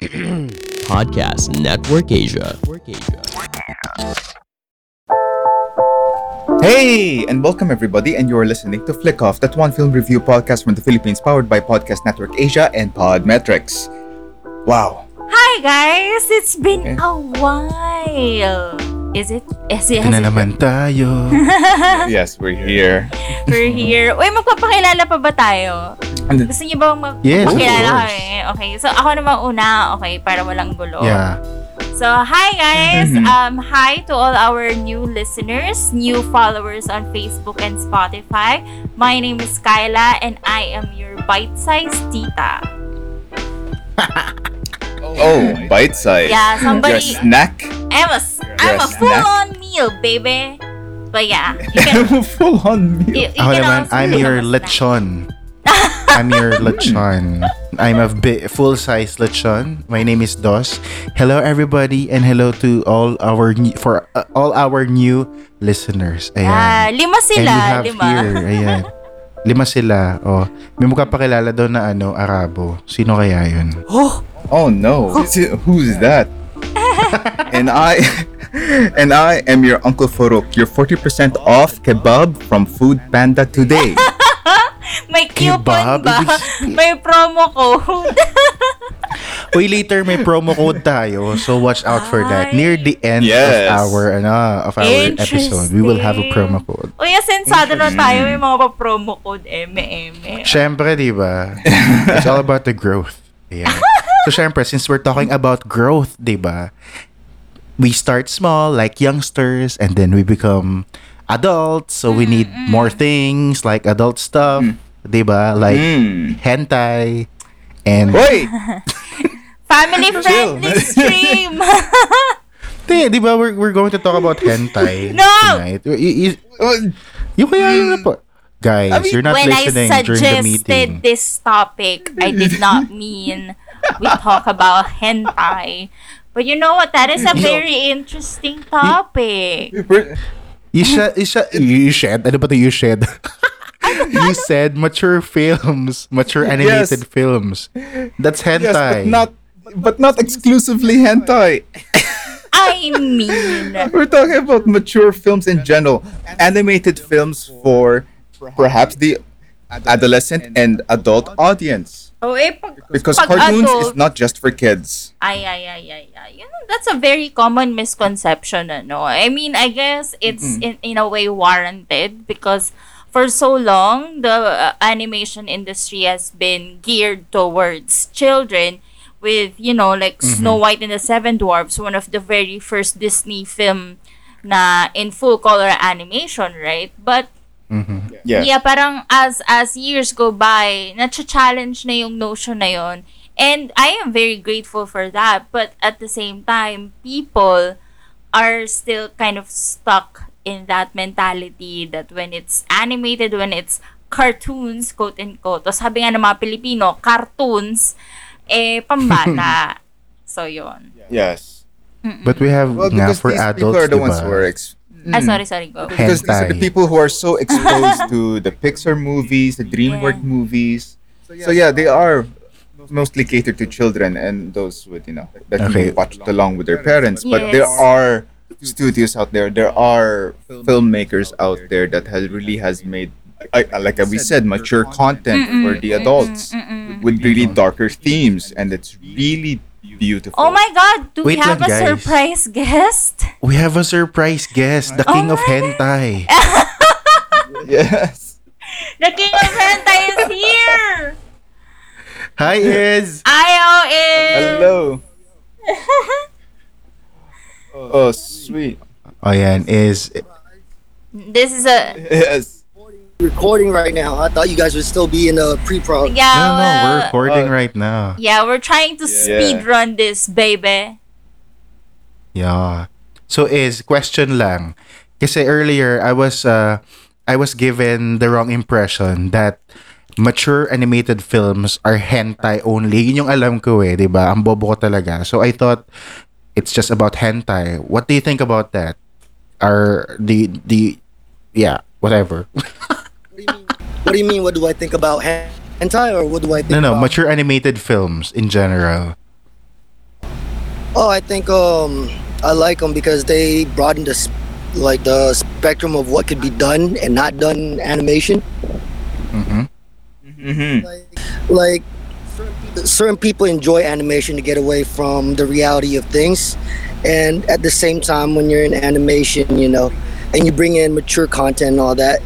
Podcast Network Asia. Hey, and welcome everybody, and you're listening to Flick Off, that one film review podcast from the Philippines, powered by Podcast Network Asia and Podmetrics. Wow. Hi guys! It's been Okay. a while. Is it? Is it? Ito na naman tayo. yes, we're here. We're here. Uy, magpapakilala pa ba tayo? Gusto niyo ba magpapakilala Yes, kami? Okay, so ako naman una, okay, para walang gulo. Yeah. So, hi guys! Mhm. Um, hi to all our new listeners, new followers on Facebook and Spotify. My name is Kyla and I am your bite-sized tita. oh, bite size. Yeah, somebody- Your snack. I'm a, I'm a Yes, full-on meal, baby. But yeah, you can, Full on meal. you, you Ako can naman, also I'm become your a snack. lechon. I'm your lechon. I'm a bi- full-size lechon. My name is Dos. Hello everybody and hello to all our new, for uh, all our new listeners. Ayan. Ah, lima and sila, we have lima. here, ayan. Lima sila. Oh, may magpapakilala daw na ano, Arabo. Sino kaya 'yun? Oh no. Who's that? and I and I am your Uncle Farouk, your 40% off kebab from Food Panda today. May coupon Kebab? ba? Ibig sabihin- May promo code. Uy, later may promo code tayo. So watch out for that. Near the end Yes. of our ano, of our episode, we will have a promo code. Uy, asensado na tayo. May mga pa-promo code. Eme, eme. Syempre, di ba? It's all about the growth. Ayan. So, syempre, since we're talking about growth, di ba? We start small, like youngsters, and then we become adults. So, we need more things, like adult stuff, di ba? Like Mm. hentai, and... Wait! Family-friendly stream. Di, di ba? We're, we're going to talk about hentai No! tonight. Y- y- y- Oh, Yung kaya yun na po. Guys, I mean, you're not when I listening during the meeting. suggested this topic, I did not mean we talk about hentai. But you know what? That is a very interesting topic. You said, you said, you said, ano ba to you said? you said mature films, mature animated Yes. films. That's yes, but hentai. not but not exclusively hentai. I mean, We're talking about mature films in general, animated films for perhaps the adolescent and adult audience. oh, eh, pag, Because pag cartoons adult- is not just for kids. Ay, ay, ay, ay, ay. You know, that's a very common misconception, ano. I mean, I guess it's in, in a way warranted because for so long, the uh, animation industry has been geared towards children with, you know, like Snow White and the Seven Dwarfs, one of the very first Disney film na in full color animation, right? But Yeah. Yeah, parang as as years go by, na-challenge na yung notion na yon. And I am very grateful for that. But at the same time, people are still kind of stuck in that mentality that when it's animated, when it's cartoons, quote unquote, o sabi nga ng mga Pilipino, cartoons, eh, pambata. so, yon. Yes. But we have Well, nga because for these adults, people are the diba? ones who are ex- Ah, sorry, sorry, go. because these are the Hentai. people who are so exposed to the Pixar movies, the DreamWorks Yeah. movies. So yeah, they are mostly catered to children and those with you know that Okay. watched along with their parents. But there Yes. are studios out there, there are filmmakers out there that has really has made. I, I- like we said, mature content for the adults with really darker themes, and it's really beautiful. Oh my God! Do we Wait have lang, a guys. surprise guest? We have a surprise guest, the Oh king of my God. hentai. Yes. The King of Hentai is here! Hi, Iz! Io is... Hello. Oh, sweet. Oh, yan, Iz. This is a... Yes. Recording right now. I thought you guys would still be in the pre-prod. Yeah, No, no, we're recording Uh, right now. yeah, we're trying to Yeah. speed run this, baby. Yeah. So is question lang. Kasi earlier I was uh I was given the wrong impression that mature animated films are hentai only. Yun yung alam ko eh, 'di ba? Ang bobo ko talaga. So I thought it's just about hentai. What do you think about that? Are the the yeah, whatever. What do you mean? What do I think about hen- hentai, or what do I think? no, no, about mature animated films in general. Oh, I think um I like them because they broaden the s- like the spectrum of what could be done and not done in animation. Mm-hmm. Mm-hmm. Like, like certain people enjoy animation to get away from the reality of things, and at the same time, when you're in animation, you know, and you bring in mature content and all that,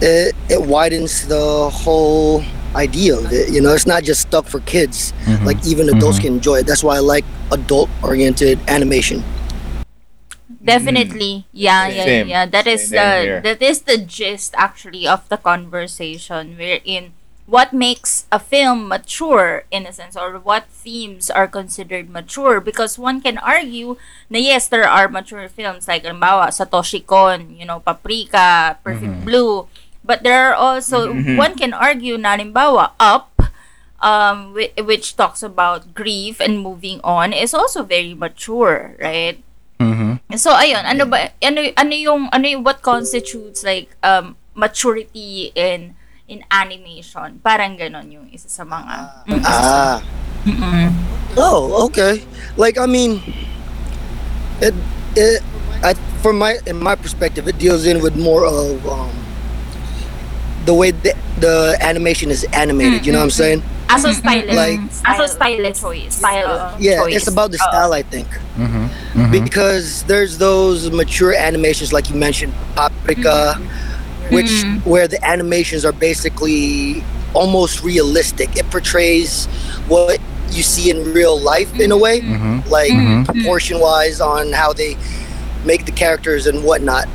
it it widens the whole idea of it. You know, it's not just stuck for kids. Mhm. Like even adults Mhm. can enjoy it. That's why I like adult-oriented animation. Definitely. Yeah, yeah, Same. yeah. That is Same the that is the gist actually of the conversation wherein what makes a film mature in a sense or what themes are considered mature because one can argue na yes there are mature films like halimbawa Satoshi Kon, you know, Paprika, Perfect Blue, but there are also Mhm. one can argue na halimbawa Up um whi- which talks about grief and moving on is also very mature, right? Mm-hmm. So ayun, ano ba ano ano yung ano yung what constitutes like um maturity in in animation? Parang ganon yung isa sa mga Mm. Ah. Mm-mm. Oh, okay. Like I mean, it it I from my in my perspective, it deals in with more of um the way the, the animation is animated. You know what I'm saying? Aso style Like- aso style choice. Style Yeah, choice. it's about the Oo. style, I think, Mm-hmm. Mm-hmm. because there's those mature animations like you mentioned, Paprika, which where the animations are basically almost realistic. It portrays what you see in real life in a way. Mm-hmm. like Mhm. proportion wise on how they make the characters and whatnot.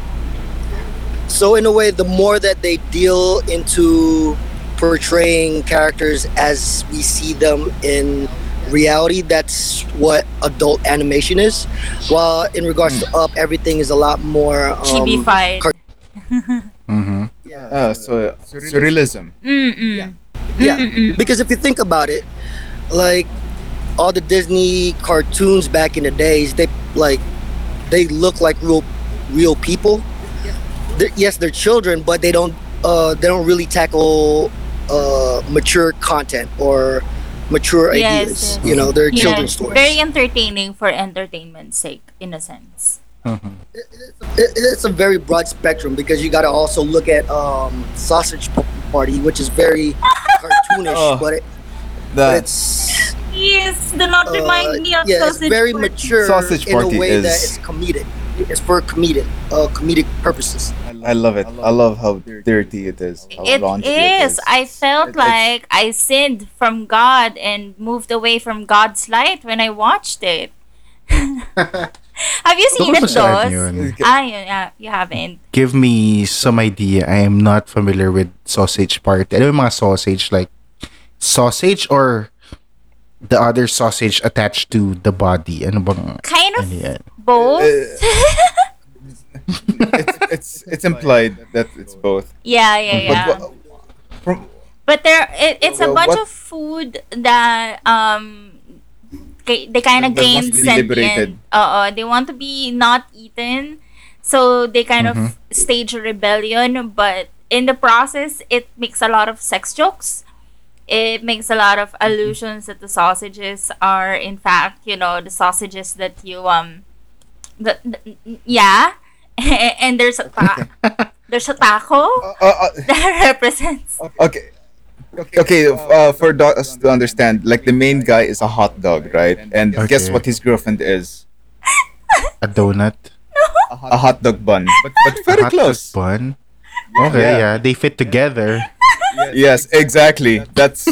So in a way, the more that they deal into portraying characters as we see them in reality, that's what adult animation is. While in regards to Up, everything is a lot more um, Chibi-fied. car- Mm-hmm. Uh, so surrealism. Mm-mm. Yeah, Mm-mm. because if you think about it, like all the Disney cartoons back in the days, they like they look like real real people. They're, yes, they're children, but they don't uh, they don't really tackle uh, mature content or mature Yes, ideas. yes. You know, they're children's stories. Very entertaining for entertainment's sake, in a sense. Mm-hmm. it, it's a very broad spectrum because you got to also look at um, Sausage Party, which is very cartoonish, Oh. but, it, but it's Yes, do not uh, remind me of yeah, it's sausage very Party. mature Sausage in a Party way that is- it's comedic. It's for comedic, uh, comedic purposes. I love it. I love how dirty it is. How It raunchy. I felt It- like I sinned from God and moved away from God's light when I watched it. Have you seen it, Tungkol sa saan Dos? Ah, yeah, you haven't. Give me some idea. I am not familiar with sausage party. Ano yung mga sausage? Like, sausage or the other sausage attached to the body? Ano bang... Kind of Ano yan? both. it's, it's it's implied that it's both. yeah, yeah, yeah. But wha- from But there, it, it's a bunch what- of food that um, they kind of gain must sentient. Uh, they want to be not eaten, so they kind of stage a rebellion. But in the process, it makes a lot of sex jokes. It makes a lot of allusions that the sausages are, in fact, you know, the sausages that you um, the, the yeah, and there's a ta- there's a taco uh, uh, that represents okay. Okay, uh, for do- us to understand, like the main guy is a hot dog, right? And guess what his girlfriend is? A donut? A hot dog bun. But, but very close. bun? Okay, Yeah. yeah. They fit together. Yes, exactly. That's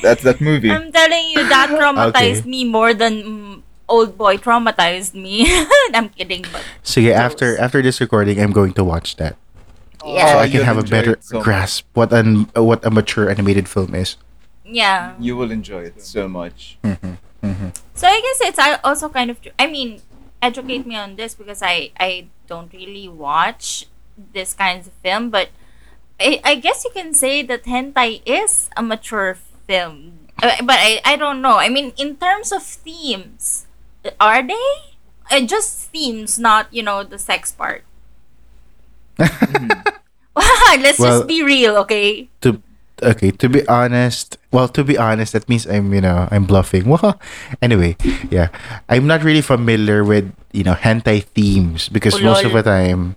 that's that movie. I'm telling you, that traumatized Okay. me more than mm, old boy traumatized me. I'm kidding, but Sige, after after this recording, I'm going to watch that. yeah, So Oh, I can you'll have a better so grasp what an what a mature animated film is. yeah. You will enjoy it so much. So I guess it's also kind of. I mean, educate me on this because I I don't really watch this kinds of film, but I I guess you can say that hentai is a mature film. Uh, But I I don't know. I mean, in terms of themes, are they? It just themes, not you know the sex part. Mm-hmm. Let's Well- just be real, okay? To okay, to be honest, well, to be honest, that means I'm, you know, I'm bluffing. Anyway, yeah, I'm not really familiar with, you know, hentai themes because Oh, most of the time,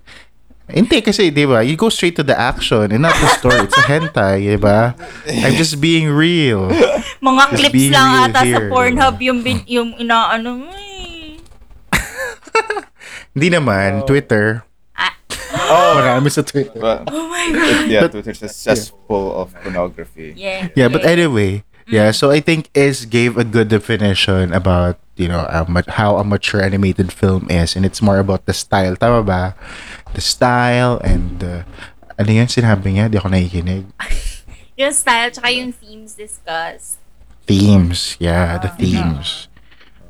hindi kasi, di ba, you go straight to the action and not the story. It's a hentai, di ba? I'm just being real. Mga Just clips lang ata sa Pornhub diba? yung, bin- yung inaano mo. Hindi naman, Twitter. Oh, Marami sa Twitter. but, Oh my God. yeah, Twitter's a cesspool of pornography. Yeah. Yeah, but anyway, yeah. So I think Iz gave a good definition about you know a how a mature animated film is, and it's more about the style. Tama ba? The style and the ano yun sinabi niya? Di ako nakikinig. Yung style, tsaka yung themes discussed. Themes, yeah, the themes.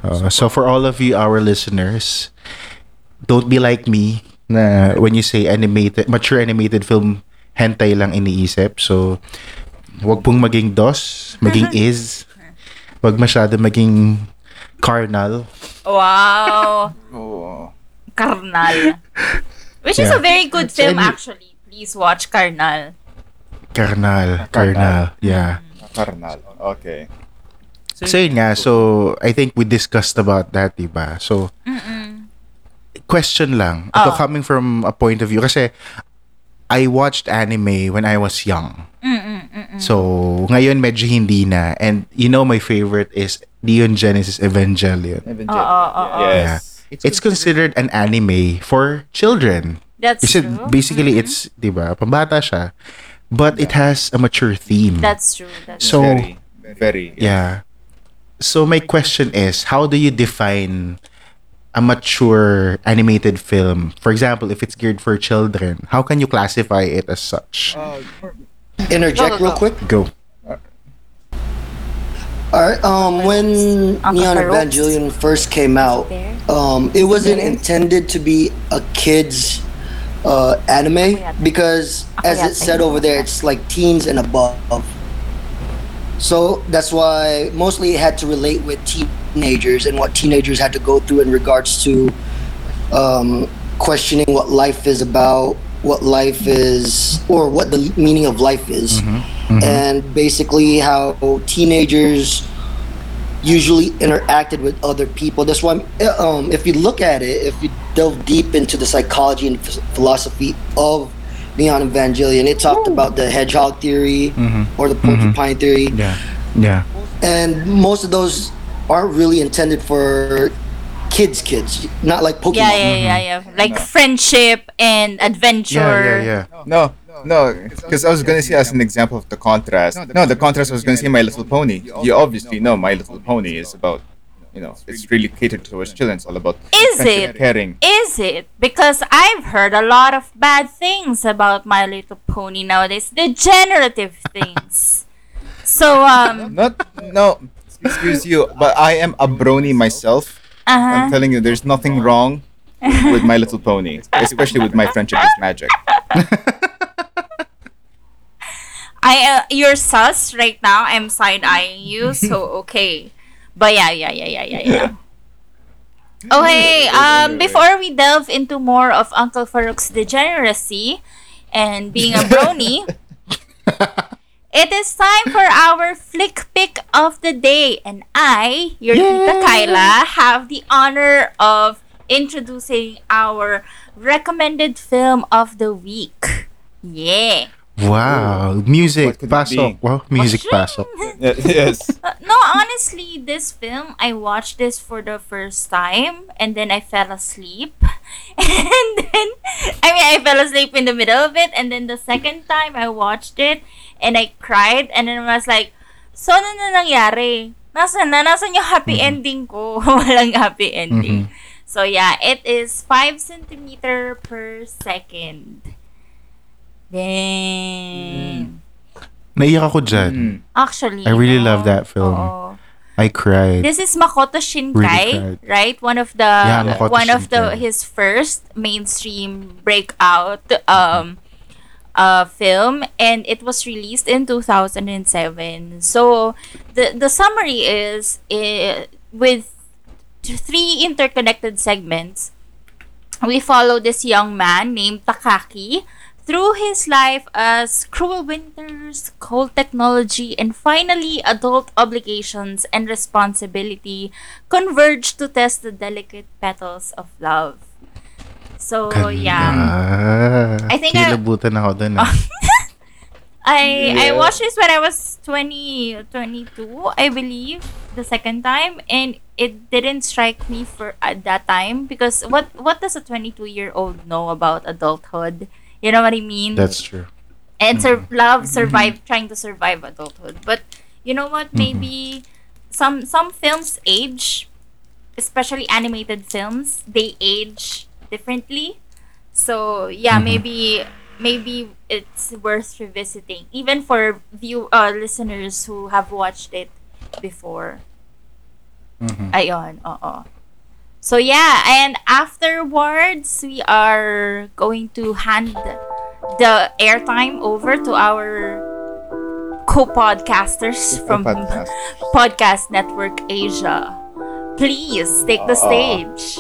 Uh, so for all of you, our listeners, don't be like me. Na when you say animated, mature animated film, hentai lang iniisip. So, wag pong maging dos, maging is. Wag masyado maging carnal. Wow. Oh. Karnal. Which is a very good So film any- actually. Please watch Karnal. Carnal, carnal, yeah. Mm. Carnal. Okay. So yun nga, so I think we discussed about that, diba? So, question lang. Ito Oh. coming from a point of view. Kasi, I watched anime when I was young. So, ngayon medyo hindi na. And you know my favorite is Neon Genesis Evangelion. Evangelion. Oo, oo, oo. Yes. It's considered an anime for children. That's Kasi true. basically it's, di ba, pambata siya. But it has a mature theme. That's true. That's So, very, very. Yeah. So my question is, how do you define a mature animated film? For example, if it's geared for children, how can you classify it as such? Interject real quick. Go. All right. Um, when Neon Farouk. Evangelion first came out, um, it wasn't intended to be a kids uh, anime because, as it said over there, it's like teens and above. So that's why mostly it had to relate with teenagers and what teenagers had to go through in regards to um, questioning what life is about, what life is, or what the meaning of life is, and basically how teenagers usually interacted with other people. That's why, um, if you look at it, if you delve deep into the psychology and ph- philosophy of Neon Evangelion, it talked about the hedgehog theory mm-hmm. or the porcupine mm-hmm. theory, Yeah. Yeah. and most of those aren't really intended for kids, kids, not like Pokemon. Yeah, yeah, yeah, yeah. Mm-hmm. Like friendship and adventure. Yeah, yeah, yeah. No, no, because I was gonna say as an example of the contrast. No, the contrast I was gonna say My Little Pony. You obviously know My Little Pony is about, you know, it's really catered towards children. It's all about Is it? caring. Is it? Because I've heard a lot of bad things about My Little Pony nowadays. Degenerative things. So, um, Not, no, excuse you, but I am a brony myself. uh-huh. I'm telling you, there's nothing wrong with My Little Pony, especially with my friendship is magic. I uh, you're sus right now. I'm side eyeing you, so okay. But yeah, yeah, yeah, yeah, yeah, yeah. Okay, um, before we delve into more of Uncle Farouk's degeneracy and being a brony, it is time for our flick pick of the day, and I, your Tita Kyla, have the honor of introducing our recommended film of the week. Yeah. Wow. Music What could it pasok. Wow, music pasok. Yeah, yes. Uh, no, honestly, this film, I watched this for the first time and then I fell asleep. And then, I mean, I fell asleep in the middle of it. And then the second time I watched it and I cried and then I was like, so ano na nangyari? Nasaan na? Nasaan yung happy ending ko? Walang happy ending. So yeah, it is 5 centimeter per second. Dang. Naiyak ako dyan. Mm. Actually, I really no. love that film. Oo. I cried. This is Makoto Shinkai, Really right? One of the Yeah, Makoto one of the Shinkai. his first mainstream breakout um uh film and it was released in 2007. So the the summary is uh, with t- three interconnected segments we follow this young man named Takaki Through his life as cruel winters, cold technology, and finally adult obligations and responsibility converge to test the delicate petals of love. So, yeah. Ah, I think I- ako dun. ah. I I watched this when I was 20, 22, I believe, the second time, and it didn't strike me for at that time because what what does a 22 year old know about adulthood? You know what I mean? That's true. and sur- mm-hmm. love mm-hmm. survive trying to survive adulthood. But you know what? Mm-hmm. Maybe some some films age, especially animated films, they age differently. So yeah, maybe maybe it's worth revisiting, even for view uh, listeners who have watched it before. Ayon, oo. So yeah, and afterwards we are going to hand the airtime over to our co-podcasters from Co-podcast. Podcast Network Asia. Please take the stage.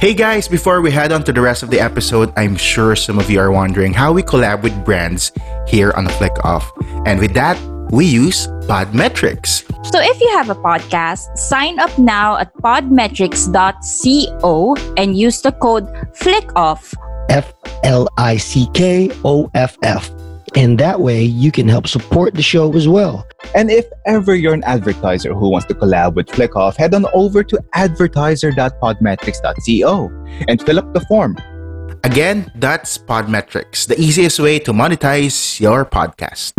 Hey guys, before we head on to the rest of the episode, I'm sure some of you are wondering how we collab with brands here on the Flick Off. And with that, we use Podmetrics. So if you have a podcast, sign up now at podmetrics.co and use the code FLICKOFF. F L I C K O F F. And that way you can help support the show as well. And if ever you're an advertiser who wants to collab with Flickoff, head on over to advertiser.podmetrics.co and fill up the form. Again, that's Podmetrics, the easiest way to monetize your podcast.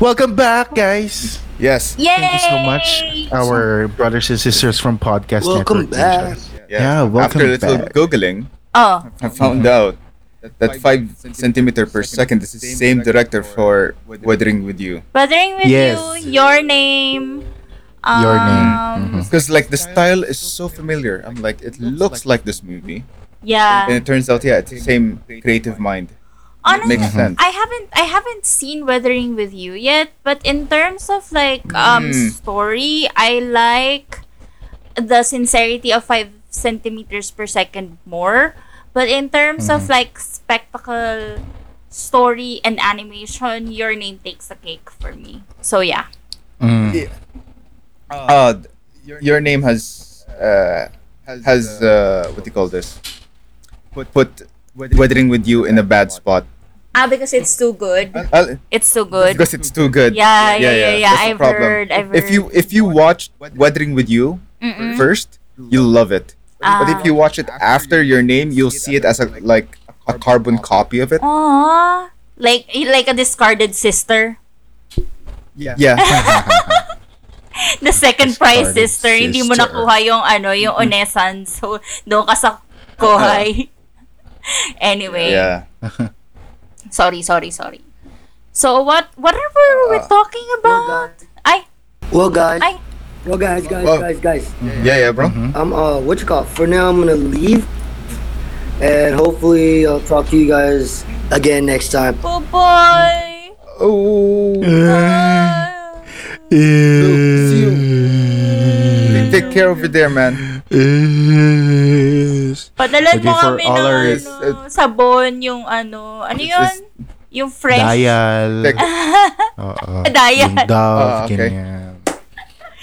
Welcome back, guys. Yes. Yay! Thank you so much, our brothers and sisters from Podcast Welcome Network. back. Asia. Yeah, welcome After a little back. Googling, Oh, I found out that 5 centimeter per second is the same director for Weathering with You. bothering with Yes. you, your name. Um, Your name. Mhm. Because like the style is so familiar. I'm like, it looks like this movie. Yeah. And it turns out, yeah, it's the same creative mind. Honestly, Makes sense. I haven't I haven't seen Weathering with You yet, but in terms of like um Mm. story, I like the sincerity of five centimeters per second more. But in terms of like spectacle, story, and animation, your name takes the cake for me. So yeah. Mm. Uh, your name has uh, has uh, what do you call this? Put Put Weathering with You in a bad spot. Ah, because it's too good. Uh, It's too good. because it's too good. Yeah, yeah, yeah, yeah. That's the I've problem. heard, I've If you if you watch Weathering with You Mm-mm. first, you'll love it. But Ah. if you watch it after your name, you'll see it as a like a carbon copy of it. Aww. Like like a discarded sister. Yeah. Yeah. The second prize Discarded sister, hindi mo sister. nakuha yung ano, yung onesan. So, doon ka sa kuhay. anyway. yeah. Sorry, sorry, sorry. So, what whatever we're talking about? I Well, guys. ay, Well, guys, guys, Well- guys, guys. Yeah, yeah, bro. I'm uh, what you call? For now, I'm gonna leave, and hopefully, I'll talk to you guys again next time. oh boy. Oh. Ah. Take care over there, man. Yes. Padalan mo kami ng our- ano, sabon, yung ano, ano yun? Yung fresh. Dial. Oo. Dial. Yung dove, Ah, okay. ganyan.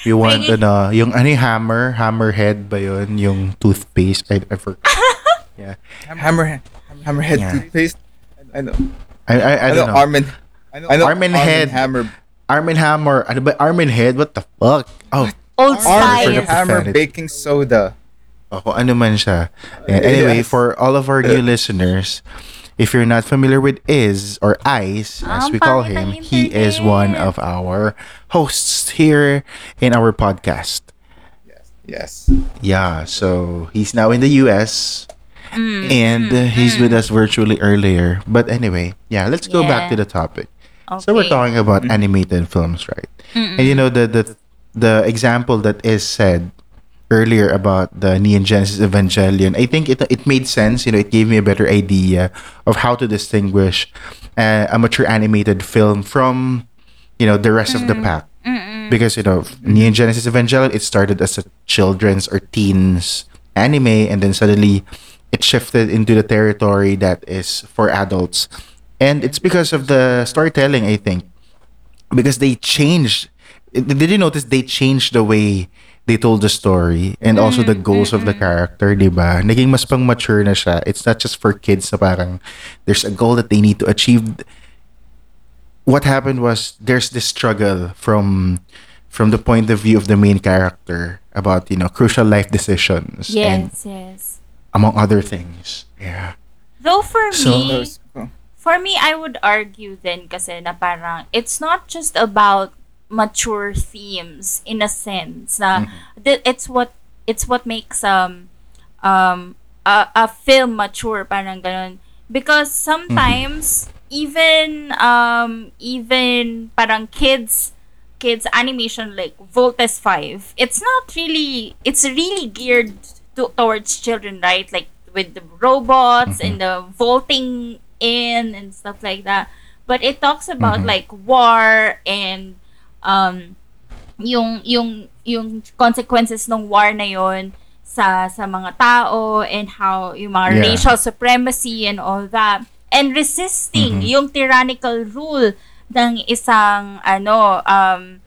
You want, Bring ano, yung ano yung hammer? Hammerhead ba yun? Yung toothpaste? I, I forgot. yeah. hammer, hammerhead Yeah. toothpaste. I know. I, I, I I don't know. know. Arm and I know. Arm and Head. Hammer. Arm and Hammer. Ano ba? Arm and Head? What the fuck? Oh, Old Arm style. and Hammer baking soda. oh kung ano man siya. And anyway, Yes. for all of our new listeners, if you're not familiar with Iz or Ice, as we call him, he is one of our hosts here in our podcast. Yes. Yeah, so he's now in the US Mm. and uh, he's with us virtually earlier. But anyway, yeah, let's go back to the topic. Okay. So we're talking about animated films, right? And you know the the the example that is said earlier about the Neon Genesis Evangelion, I think it it made sense. You know, it gave me a better idea of how to distinguish uh, a mature animated film from you know the rest of the pack. Because you know, Neon Genesis Evangelion, it started as a children's or teens anime and then suddenly it shifted into the territory that is for adults. And it's because of the storytelling, I think. Because they changed did you notice they changed the way they told the story and also the mm, goals of the character, di ba? Naging mas pang mature na siya. It's not just for kids na parang there's a goal that they need to achieve. What happened was there's this struggle from from the point of view of the main character about, you know, crucial life decisions and Yes, yes. among other things. Yeah. Though for So- me, for me, I would argue then kasi na parang it's not just about mature themes in a sense na th- it's what it's what makes um um a, a film mature parang ganun. Because sometimes even um even parang kids kids animation like Voltes 5 it's not really it's really geared to, towards children right? Like with the robots and the vaulting in and stuff like that. But it talks about like war and um yung yung yung consequences ng war na yon sa sa mga tao and how yung mga Yeah. racial supremacy and all that. And resisting yung tyrannical rule ng isang ano um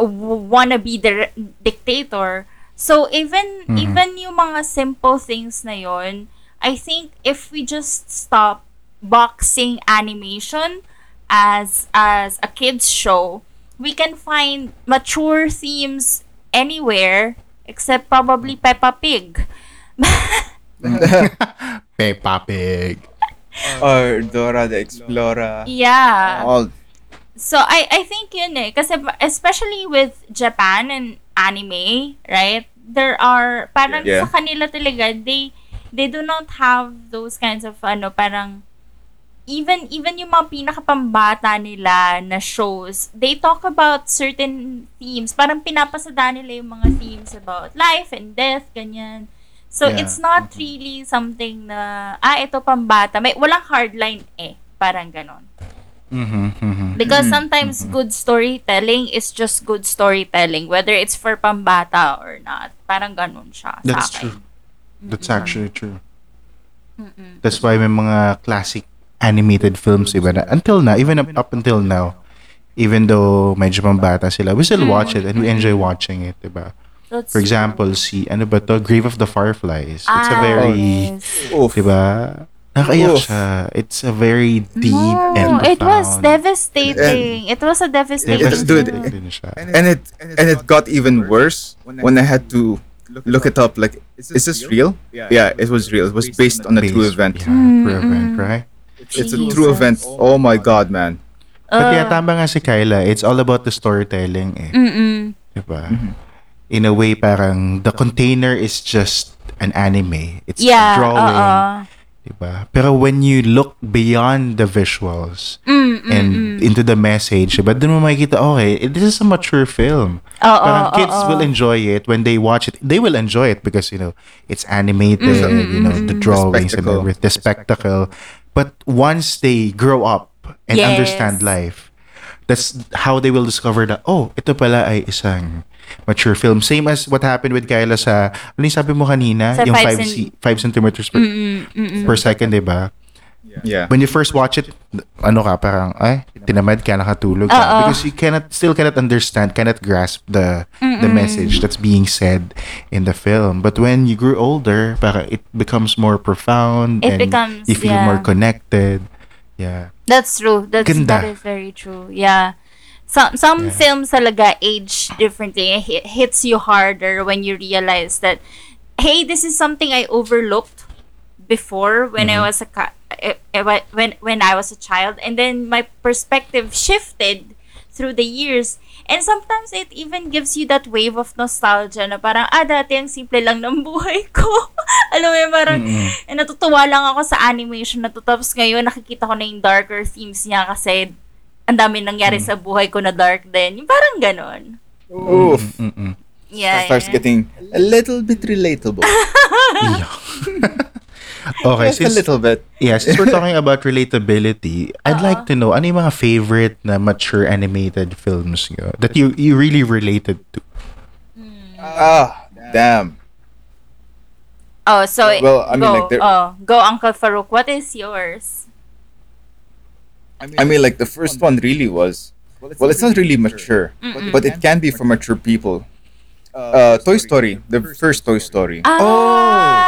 wannabe dir- dictator. So even even yung mga simple things na yon I think if we just stop boxing animation as as a kids show we can find mature themes anywhere except probably Peppa Pig. Peppa Pig. Or Dora the Explorer. yeah. All So I I think yun eh kasi especially with Japan and anime, right? There are parang Yeah. sa kanila talaga they they do not have those kinds of ano parang even even yung mga pinakapambata nila na shows, they talk about certain themes. Parang pinapasada nila yung mga themes about life and death, ganyan. So, Yeah. it's not really something na, ah, ito pambata. May, walang hardline eh. Parang ganon. Mm-hmm, mm-hmm. Because sometimes good storytelling is just good storytelling, whether it's for pambata or not. Parang ganon siya That's sa akin. true. That's actually true. That's why may mga classic animated films iba na until now, even up, up until now, even though medyo pambata sila, we still watch it and we enjoy watching it, diba? That's For example, si ano ba to, Grave of the Fireflies. It's a Ah, very, yes. oof. diba? Nakaiyak siya. It's a very deep No, and it was profound- devastating. It was a devastating. Yes, dude. Devastating siya. and it and it got even worse when I had to look it up. Like, is this real? Yeah, it was real. It was based on a true event. Yeah, true event, right? It's a true event. Oh my god, man. But yeah, Uh, tama nga si Kyla. It's all about the storytelling eh. Mm-mm. Diba? In a way, parang the container is just an anime. It's Yeah, a drawing. oo. Diba? Pero when you look beyond the visuals and into the message, diba? Doon mo makikita, okay, this is a mature film. Oo, Parang kids oo. will enjoy it when they watch it. They will enjoy it because, you know, it's animated, you know, the drawings and spectacle. everything, the spectacle. But once they grow up and Yes. understand life, that's how they will discover that, oh, ito pala ay isang mature film. Same as what happened with Kyla sa, ano yung sabi mo kanina? Sa yung five 5 cen- five centimeters per, per second, diba? Yeah. When you first watch it, ano ka, parang, ay, tinamad ka, nakatulog ka. Oo. Because you cannot, still cannot understand, cannot grasp the the message that's being said in the film. But when you grew older, parang it becomes more profound It and becomes, you feel yeah. more connected. Yeah. That's true. That's Ganda. that is very true. Yeah. Some some Yeah. films talaga age differently. It hits you harder when you realize that hey, this is something I overlooked before when I Mm-hmm. was a ca- wh- when when I was a child and then my perspective shifted through the years. And sometimes it even gives you that wave of nostalgia na parang, ah, dati ang simple lang ng buhay ko. Alam mo yun, parang, eh, natutuwa lang ako sa animation na to. Tapos ngayon, nakikita ko na yung darker themes niya kasi ang dami nangyari sa buhay ko na dark din. Yung parang ganon. Oof. Mm-mm. Yeah. Starts yeah. getting a little bit relatable. Okay, Just a since, little bit. yeah, since we're talking about relatability, I'd like to know, ano yung mga favorite na mature animated films nyo that you, you really related to? Ah, damn. Oh, so Well, I mean, go, like, there- oh, go Uncle Farouk. What is yours? I mean, like the first one really was. Well, it's not really mature, but it can be for mature people. Uh, Toy Story, the first Toy Story. Ah.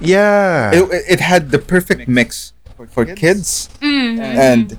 Yeah. It, it had the perfect mix for kids Mm. and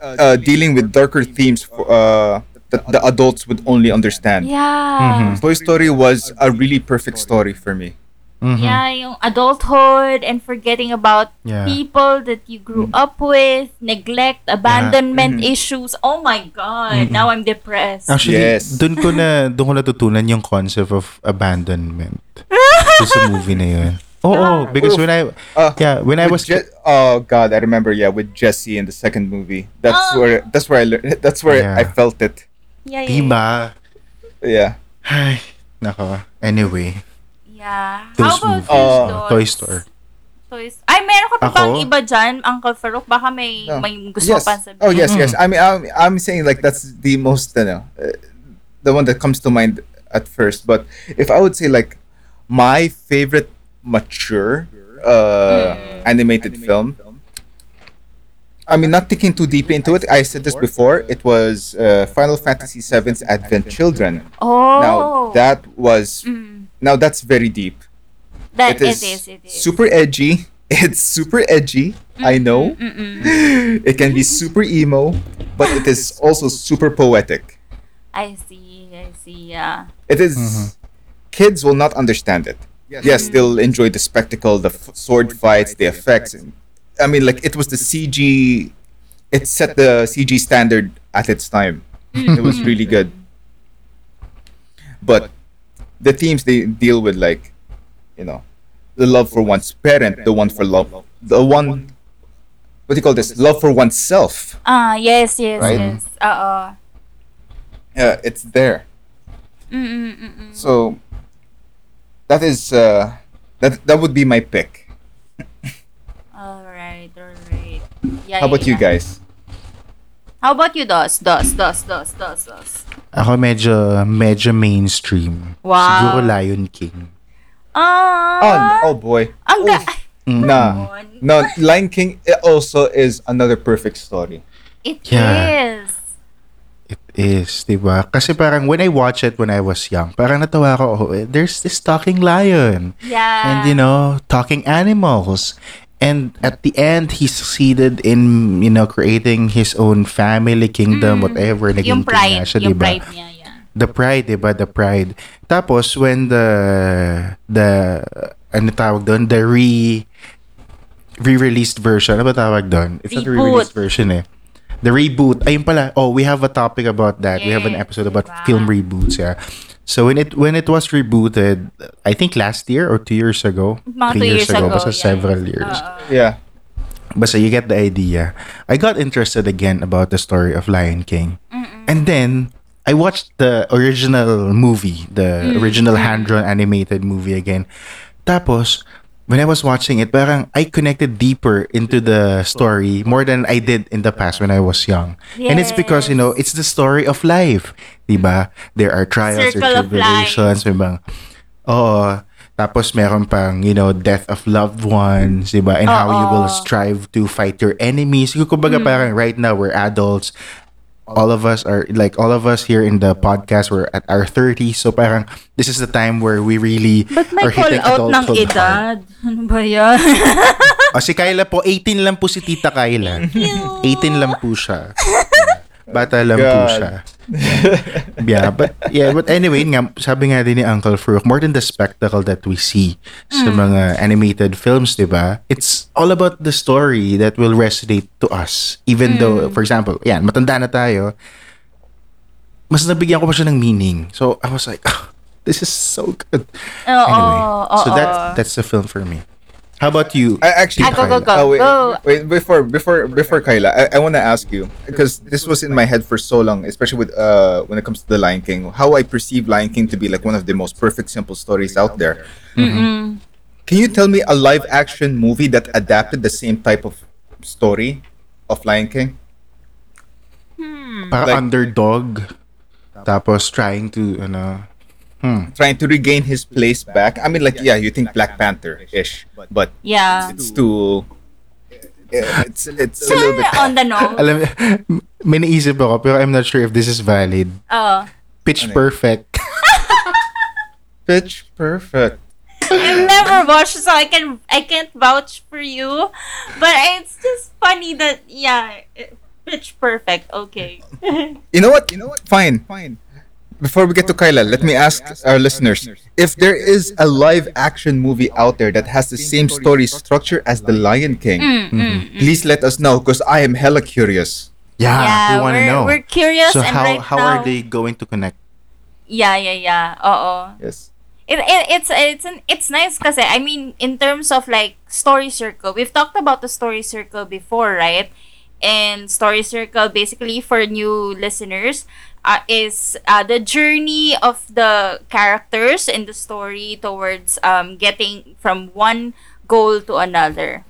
uh, dealing with darker themes for, uh, that the adults would only understand. Yeah. Toy Story was a really perfect story for me. Mhm. Yeah, yung adulthood and forgetting about Yeah. people that you grew up with, neglect, abandonment Mhm. issues. Oh my god, now I'm depressed. Actually, Yes. dun ko na dun ko natutunan yung concept of abandonment. Dun sa movie na yun. Oo, oh, because when I Uh, yeah, when I was Je- oh god, I remember. Yeah, with Jesse in the second movie. That's Oh. where that's where I learned. That's where Yeah. I felt it. yeah, yeah, diba? Yeah. Ay, nako. Anyway, yeah. Those How about movies. yours, Uh, Toy Store. Toys. Ay, meron ka pa Ako? bang iba dyan, Uncle Farouk? Baka may, No. may gusto yes. pa sabihin. Oh yes, yes. I mean, I'm, I'm saying like that's the most, you know, uh, the one that comes to mind at first. But if I would say like my favorite mature uh, animated film. I mean, not thinking too deep into it. I said this before. It was uh, Final Fantasy VII's Advent Children. Oh. Now that was Mm. now that's very deep. That, it is, it is, it is. super edgy. It's super edgy. I know. Mm-mm. It can be super emo, but it is also super poetic. I see, I see, yeah. It is- Kids will not understand it. Yes, they'll enjoy the spectacle, the f- sword fights, the effects. and- I mean, like it was the CG. It set the CG standard at its time. It was really good. But the themes they deal with, like, you know, the love for one's parent, the one for love, the one. What do you call this? Love for oneself. Ah, yes, yes, Right? yes. Oo. Yeah, it's there. Mm-mm-mm. So that is uh, that that would be my pick. Alright, alright. Yeah, How about yeah, you yeah. guys? How about you, Dos? Dos, Dos, Dos, Dos, Dos. Ako medyo medyo mainstream. Wow. Siguro Lion King. Ah, Oh, oh boy. ang ga- Mm. Nah. No, Lion King it also is another perfect story. It Yeah. is. It is, di ba? Kasi parang when I watch it when I was young, parang natawa ko, oh, eh, there's this talking lion. Yeah. And you know, talking animals. And at the end, he succeeded in, you know, creating his own family, kingdom, whatever. Naging Mm. yung pride, na siya, yung diba? pride niya, yeah. The pride, di ba? The pride. Tapos, when the, the, ano tawag doon? The re, re-released version. Ano ba tawag doon? It's not a Reboot. re-released version eh. The reboot. Ayun pala. Oh, we have a topic about that. We have an episode about diba? film reboots, yeah. So when it when it was rebooted, I think last year or two years ago, Mga three two years, years ago, ago, basta yeah. several years. Oo. Yeah. But so you get the idea. I got interested again about the story of Lion King. And then I watched the original movie, the mm-hmm. original hand-drawn animated movie again. Tapos, when I was watching it, parang I connected deeper into the story more than I did in the past when I was young. And it's because, you know, it's the story of life. Diba? There are trials Circle or tribulations. Bang, oh, tapos meron pang, you know, death of loved ones, diba? And how you will Oo. strive to fight your enemies. Kumbaga parang right now, we're adults. All of us are, like, all of us here in the podcast, we're at our 30s. So parang, this is the time where we really But may are call hitting out ng adulthood hard. edad. Ano ba yan? O, si Kyla po, 18 lang po si Tita Kyla. 18 lang po siya. Bata lang po God. siya. yeah, but yeah, but anyway, nga, sabi nga din ni Uncle Farouk, more than the spectacle that we see sa mga animated films, di ba? It's all about the story that will resonate to us. Even though, for example, yan, matanda na tayo, mas nabigyan ko pa siya ng meaning. So, I was like, "Ah, this is so good. Oo, Anyway, so that that's the film for me. How about you? I actually Ah, go, go, go. Oh, wait, Go. wait before before before Kyla, I, I want to ask you because this was in my head for so long, especially with uh when it comes to the Lion King. How I perceive Lion King to be like one of the most perfect simple stories out there. Hmm. Can you tell me a live action movie that adapted the same type of story of Lion King? Parang Like- underdog. Tapos trying to, ano, Hmm. trying to regain his place back. I mean, like, yeah, you think Black Panther ish, but Yeah. it's too. It's it's a little bit. on the nose. Alam, may naisip ako, pero I'm not sure if this is valid. Oh. Pitch Perfect. Pitch perfect. I've never watched so I can I can't vouch for you. But it's just funny that yeah, pitch perfect. Okay. You know what? You know what? Fine, fine. Before we get to Kyla, let me ask our listeners if there is a live action movie out there that has the same story structure as The Lion King. Mm, mm, mm. Please let us know because I am hella curious. Yeah, yeah, we want to we're, know. we're curious so and how right how now, are they going to connect? Yeah, yeah, yeah. Uh oh. Yes. It, it it's it's an it's nice because I mean in terms of like story circle, we've talked about the story circle before, right? And story circle basically for new listeners uh, is uh, the journey of the characters in the story towards um getting from one goal to another.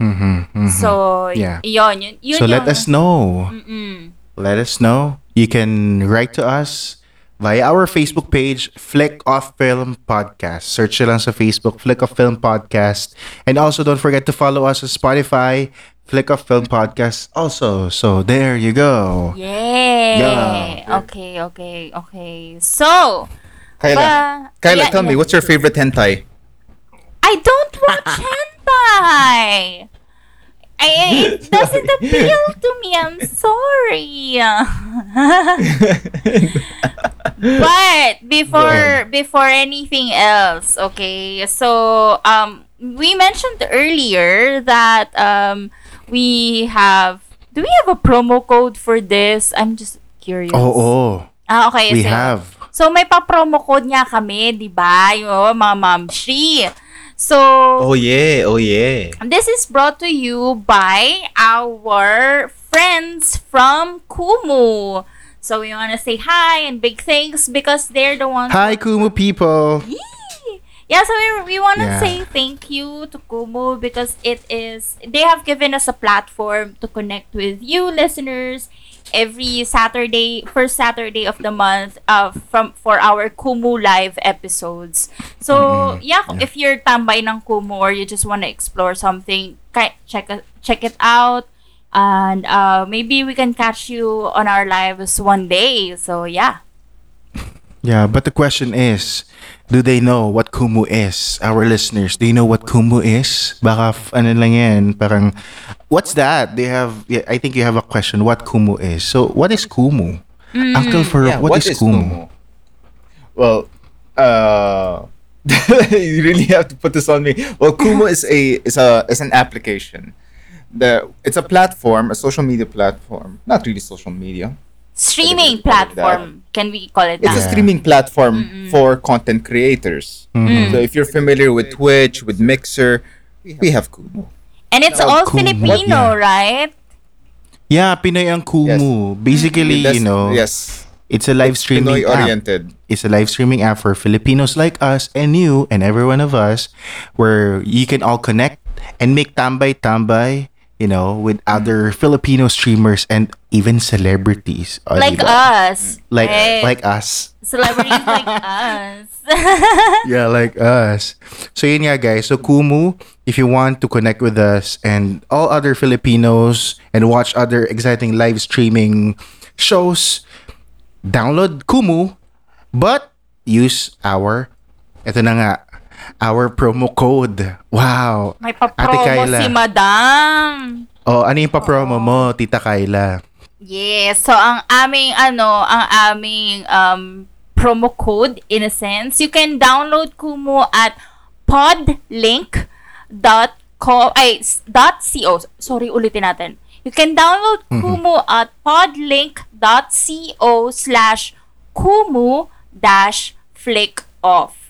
Mm-hmm, So Yeah. yon yun, yun so let us know. Mm-mm. Let us know. You can write to us via our Facebook page, Flick Off Film Podcast. Search it lang sa Facebook, Flick Off Film Podcast. And also don't forget to follow us on Spotify, Flick of Film Podcast also. So there you go. Yay! Yeah. Okay, okay, okay. So, Kyla, ba- Kyla, yeah, tell me, what's your favorite hentai? I don't watch hentai. I, it doesn't appeal to me. I'm sorry. but before before anything else, okay. So um, we mentioned earlier that um, we have. Do we have a promo code for this? I'm just curious. Oh, oh. Ah, okay. We so- have. So, may pa-promo code nga kami, di ba? Yung mga mamshi. So, Oh yeah, oh yeah. this is brought to you by our friends from Kumu. So, we want to say hi and big thanks because they're the ones. Hi, Kumu people. Yee! Yeah, so we, we want to Yeah. say thank you to Kumu because it is, they have given us a platform to connect with you listeners every Saturday, first Saturday of the month uh, from for our Kumu live episodes. So, yeah, if you're tambay ng Kumu or you just want to explore something, check it- check it out. And uh, maybe we can catch you on our lives one day. So, yeah. Yeah, but the question is, do they know what Kumu is? Our listeners, do you know what Kumu is? Baka f- ano lang yan, parang, what's that? They have, yeah, I think you have a question, what Kumu is. So, what is Kumu? Uncle Farouk, Yeah, what is, Kumu? Well, uh, you really have to put this on me. Well, Kumu is a is a is an application. The it's a platform, a social media platform. Not really social media. Streaming Call it platform. Can we call it It's a streaming platform for content creators. Mm-hmm. So if you're familiar with Twitch, with Mixer, we have Kumu. And it's oh, all Kumu. Filipino, right? Yeah, Pinoy ang Kumu. Basically, That's- you know, yes, it's a live streaming Pinoy app. oriented. It's a live streaming app for Filipinos like us and you and every one of us where you can all connect and make tambay-tambay, you know, with other Filipino streamers and even celebrities. O, Like diba? us. Like, Eh, like us. Celebrities like us. Yeah, like us. So yun nga guys. So Kumu, if you want to connect with us and all other Filipinos and watch other exciting live streaming shows, download Kumu, but use our, ito na nga, our promo code. Wow. May pa-promo si Madam. Oh, ano yung pa-promo mo, Tita Kyla? Yes. So, ang aming, ano, ang aming um, promo code, in a sense, you can download Kumu at podlink.co, ay, dot .co. Sorry, ulitin natin. You can download Kumu at podlink.co slash Kumu dash flick off.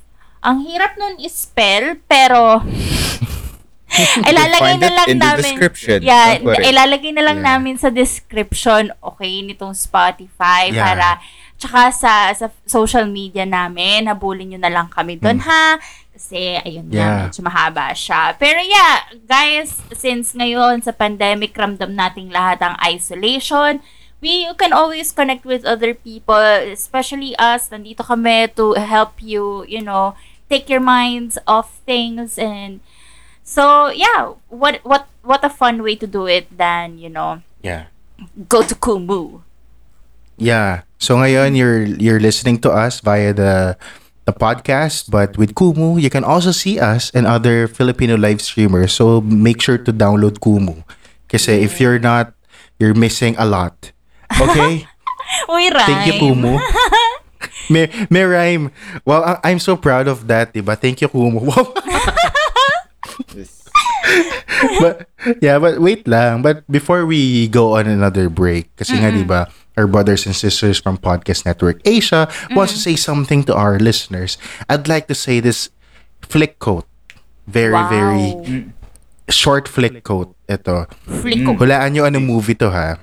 Ang hirap nun i-spell, pero ilalagay na lang in the namin. description. Yeah, ilalagay na lang Yeah. namin sa description, okay, nitong Spotify Yeah. para tsaka sa sa social media namin, habulin nyo na lang kami doon ha. Kasi, ayun Hmm. Yeah. nga, medyo mahaba siya. Pero yeah, guys, since ngayon sa pandemic, ramdam nating lahat ang isolation, we you can always connect with other people, especially us. Nandito kami to help you, you know, take your minds off things and so yeah, what what what a fun way to do it than, you know, Yeah. go to Kumu. Yeah. So ngayon you're you're listening to us via the the podcast, but with Kumu, you can also see us and other Filipino live streamers. So make sure to download Kumu. Kasi if you're not, you're missing a lot. Okay? Uy. Thank you, Kumu. may, may rhyme. Well, I- I'm so proud of that, diba? Thank you, Kumu. Wow. Yes. but yeah, but wait lang. But before we go on another break, kasi nga, di ba, our brothers and sisters from Podcast Network Asia wants to say something to our listeners. I'd like to say this flick quote. Very, Wow. very short flick quote. Ito. Flick Hulaan nyo anong movie to, ha?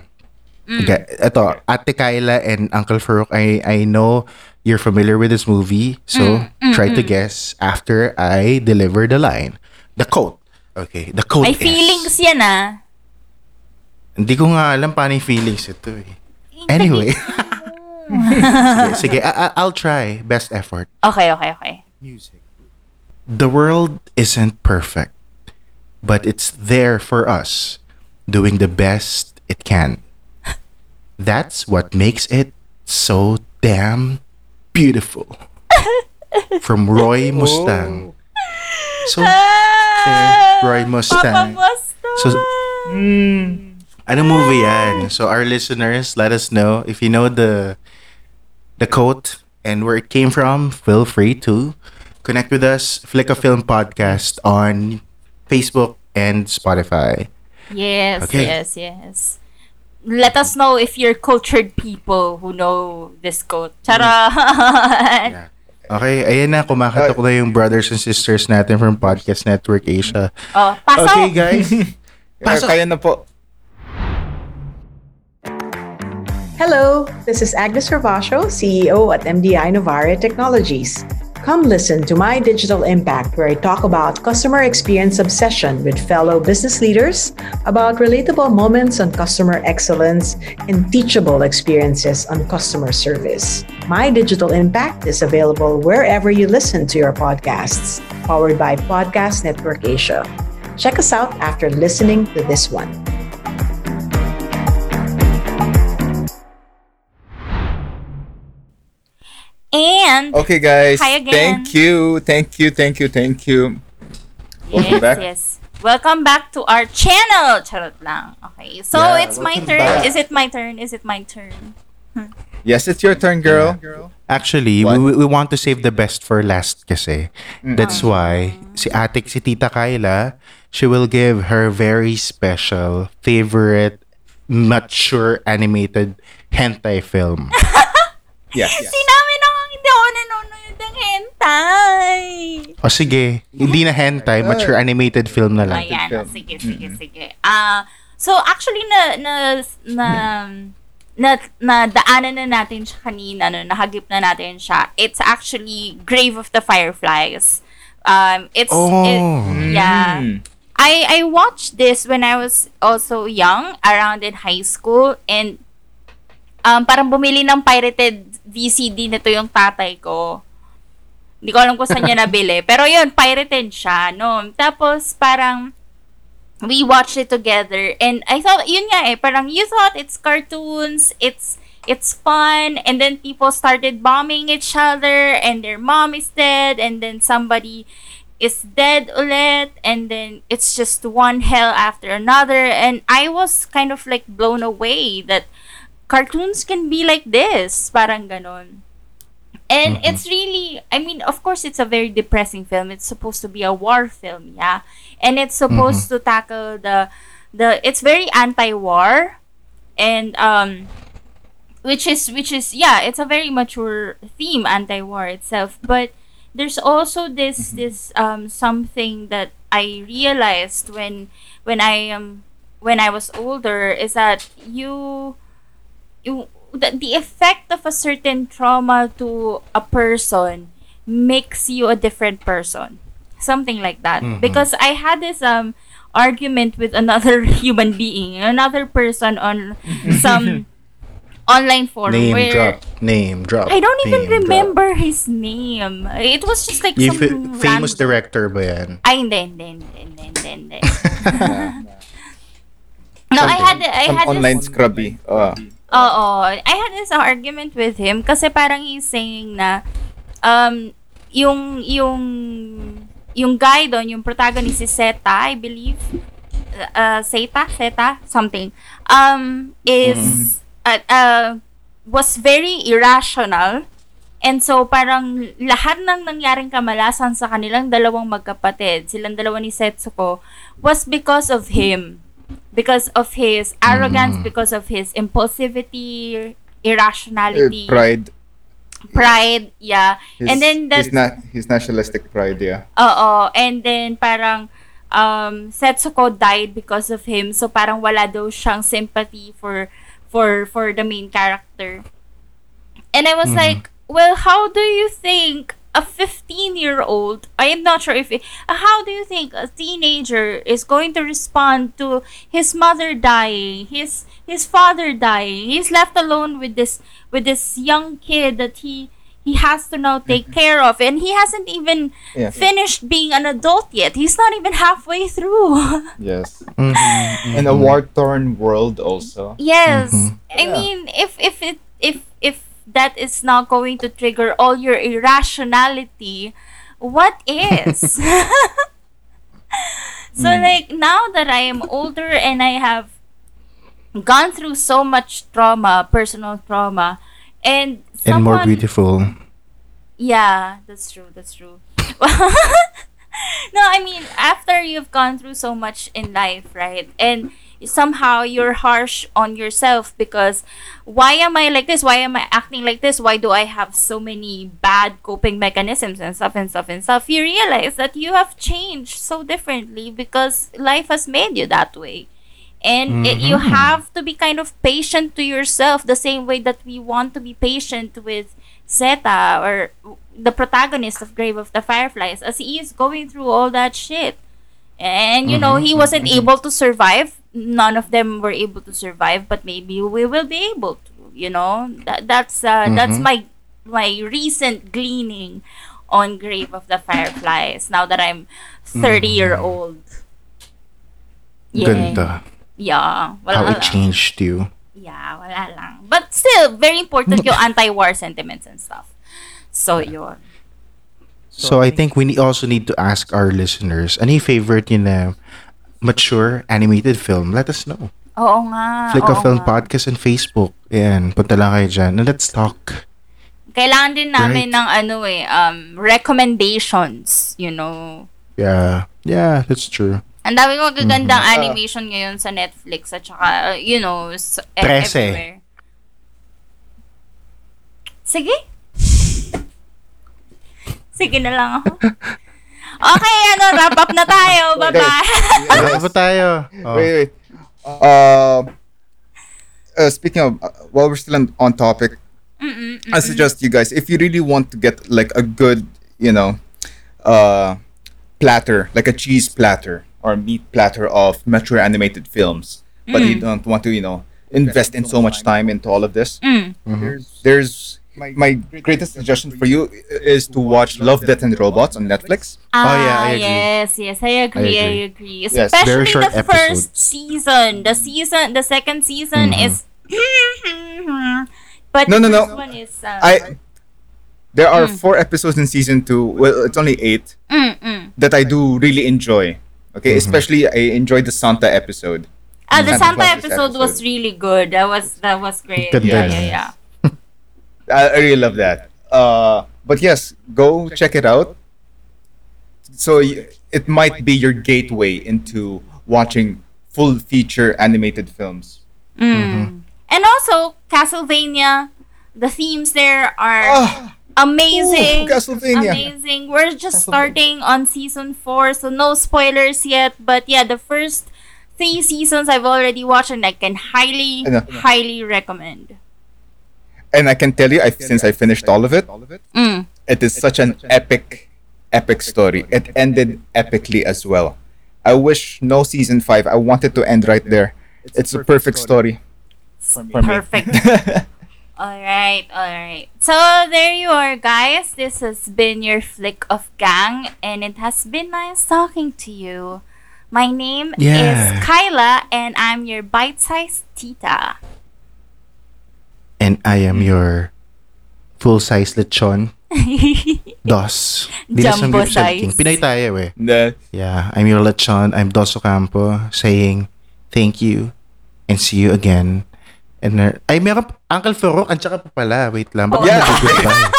Okay, ito, Ate Kyla and Uncle Farouk, I, I know you're familiar with this movie, so try to guess after I deliver the line. The quote. Okay, the quote May is... feelings yan ah. Hindi ko nga alam paano yung feelings ito eh. Anyway. sige, sige I- I- I'll try. Best effort. Okay, okay, okay. Music. The world isn't perfect, but it's there for us, doing the best it can. That's what makes it so damn beautiful. From Roy Mustang. So, Ah, Roy Mustang. So, Mustang. So, ano movie yan? So our listeners, let us know if you know the the quote and where it came from. Feel free to connect with us. Flick a Film Podcast on Facebook and Spotify. Yes, Okay. yes, yes. Let us know if you're cultured people who know this quote. Charot! Mm. Yeah. Okay, ayan na, kumakatok na yung brothers and sisters natin from Podcast Network Asia. Oh, pasok! Okay, guys. Kaya, kaya na po. Hello, this is Agnes Ravasho, CEO at MDI Novare Technologies. Come listen to my digital impact where I talk about customer experience obsession with fellow business leaders, about relatable moments on customer excellence, and teachable experiences on customer service. My digital impact is available wherever you listen to your podcasts, powered by Podcast Network Asia. Check us out after listening to this one. And, Okay, guys. Hi again. Thank you. Thank you. Thank you. Thank you. Welcome yes, back. yes. Welcome back to our channel! Charot lang. Okay, so Yeah, it's my turn. back. Is it my turn? Is it my turn? Yes, it's your turn, girl. Actually, What? we, we want to save the best for last kasi. That's why si ate, si Tita Kyla, she will give her very special favorite mature animated hentai film. Yes. Kasi namin hentai. o sige, hindi na hentai, mature animated film na lang. Ayan, film. sige, sige, sige. Ah, so actually na na na na, na daanan na natin siya kanina, no, nahagip na natin siya. It's actually Grave of the Fireflies. Um, it's Oh. it- yeah. Mm. I I watched this when I was also young, around in high school, and um, parang bumili ng pirated VCD nito yung tatay ko. Hindi ko alam kung saan niya nabili. Pero yun, pirated siya, no? Tapos, parang, we watched it together. And I thought, yun nga eh, parang you thought it's cartoons, it's it's fun, and then people started bombing each other, and their mom is dead, and then somebody is dead ulit, and then it's just one hell after another. And I was kind of like blown away that cartoons can be like this. Parang ganon. And it's really, I mean, of course, it's a very depressing film. It's supposed to be a war film, yeah, and it's supposed to tackle the, the. It's very anti-war, and um, which is which is yeah, it's a very mature theme, anti-war itself. But there's also this this um something that I realized when when I um when I was older is that you you the, the effect of a certain trauma to a person makes you a different person something like that because i had this um argument with another human being another person on some online forum Name where drop. Name drop. I don't even name drop. remember his name. It was just like Yung some fa- famous random- director ba yan? Ay, hindi, hindi, hindi, hindi, hindi, hindi. no, I had, I Some had online this, scrubby. Uh, Oo, I had this argument with him kasi parang he's saying na um yung yung yung guy doon, yung protagonist si Seta, I believe. Uh, Seta, Seta, something. Um is uh, uh, was very irrational. And so parang lahat ng nangyaring kamalasan sa kanilang dalawang magkapatid, silang dalawa ni Setsuko, was because of him. Because of his arrogance, because of his impulsivity, uh, irrationality, pride. pride, yeah. His, and then his, that's na- his nationalistic pride, yeah. Oo. And then, parang, um, Setsuko died because of him. So, parang wala daw siyang sympathy for, for, for the main character. And I was like, well, how do you think a 15-year-old, I am not sure if, it, how do you think a teenager is going to respond to his mother dying, his, his father dying, he's left alone with this, with this young kid that he, he has to now take care of and he hasn't even Yeah. finished being an adult yet he's not even halfway through Yes. Mhm, In a mhm. war-torn world also. yes Mhm. i Yeah. mean if if it if if that is not going to trigger all your irrationality what is so hmm. like now that i am older and i have gone through so much trauma personal trauma and And more beautiful. Yeah, that's true. That's true. no, I mean, after you've gone through so much in life, right? And somehow you're harsh on yourself because why am I like this? Why am I acting like this? Why do I have so many bad coping mechanisms and stuff and stuff and stuff? You realize that you have changed so differently because life has made you that way. And it, you Mhm. have to be kind of patient to yourself the same way that we want to be patient with Seita or the protagonist of Grave of the Fireflies as he is going through all that shit. And you know, he wasn't able to survive. None of them were able to survive, but maybe we will be able to, you know. That that's uh, that's Mhm. my my recent gleaning on Grave of the Fireflies now that I'm 30 year old. Ganda. Yeah. Wala How it changed you. Yeah, wala lang. But still, very important yung anti-war sentiments and stuff. So, yun. So I think we ne- also need to ask our listeners, any favorite yun na mature animated film? Let us know. Oo nga. Flick oo of Film nga. Podcast and Facebook. Ayan, punta lang kayo dyan. And let's talk. Kailangan din namin Right. ng ano eh, um, recommendations, you know. Yeah. Yeah, that's true. Ang dami magagandang Mhm. animation ngayon sa Netflix at saka, uh, you know, s- e- everywhere. Sige. Sige na lang ako. Okay, ano, wrap up na tayo. Bye-bye. Ano ba tayo? Oh. Wait, wait. Uh, uh, speaking of, uh, while we're still on, on topic, Mm-mm, I suggest you guys, if you really want to get like a good, you know, uh, platter, like a cheese platter or meat platter of mature animated films, but you don't want to, you know, invest in so much time into all of this, Mm. there's my my greatest suggestion for you is to watch Love, Death, and Robots on Netflix. Ah, Oh, yeah, I agree. yes, yes, I agree, I I agree. Yes, Especially very short the first season. The season, the second season Mhm. is. but No, the no, no. one is. Uh, I there are four episodes in season two. Well, it's only eight mm, mm. that I do really enjoy. Okay, especially I enjoyed the Santa episode. Ah, the Santa Santa Claus episode was really good. That was that was great. Ganda Yeah, yeah, yeah. I, I really love that. Uh, but yes, go check it out. So it might be your gateway into watching full feature animated films. Mm. And also Castlevania, the themes there are Ah, amazing. ooh, Castlevania. Amazing. We're just starting on season four, so no spoilers yet. But yeah, the first three seasons I've already watched, and I can highly, I highly recommend. And I can tell you, I, since I finished all of it, Mm. it is such an epic, epic story. It ended epically as well. I wish no season five. I wanted to end right there. It's a perfect story. for me. Perfect. All right, all right. So there you are, guys. This has been your flick of gang, and it has been nice talking to you. My name Yeah. is Kyla, and I'm your bite-sized tita. And I am your full-size lechon. Dos. Di na Jumbo siyang King. size. Pinay tayo eh. The, Yeah, I'm your lechon. I'm Dos Ocampo saying thank you and see you again. And uh, ay, meron pa- Uncle Farouk, ang tsaka pa pala. Wait lang. Ba't Yeah. yeah. goodbye?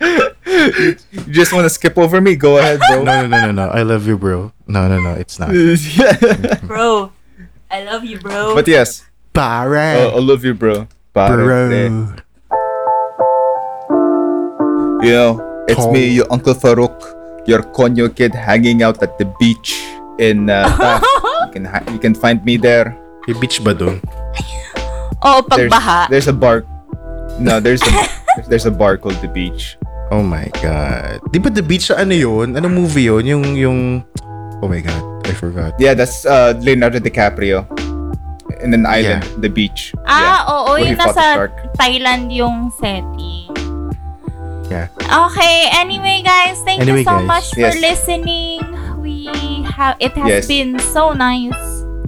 you just want to skip over me? Go ahead, bro. No, no, no, no, no. I love you, bro. No, no, no. It's not. bro, I love you, bro. but yes, Para. uh, I love you, bro. bro. Pare. You know, it's me, your Uncle Farouk, your Konyo kid hanging out at the beach in uh, Taft. you can ha- you can find me there. May beach ba dun? oh, There's, pagbaha. there's a bar. No, there's a there's a bar called the beach. Oh my God. Di ba The Beach sa ano yun? Ano movie yun? Yung, yung... Oh my God. I forgot. Yeah, that's uh, Leonardo DiCaprio in an island, the beach. Ah, oo, Where he yung nasa. Thailand yung setting. Yeah. Okay, anyway guys, thank Anyway, you so guys. much for Yes. listening. We have it has Yes. been so nice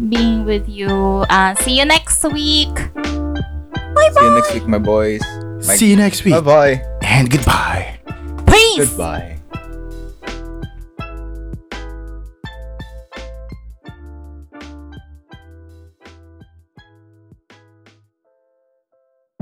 being with you. Uh, see you next week. Bye See you bye. next week, my boys. My- See you next week. Bye bye. And goodbye. Peace. Goodbye.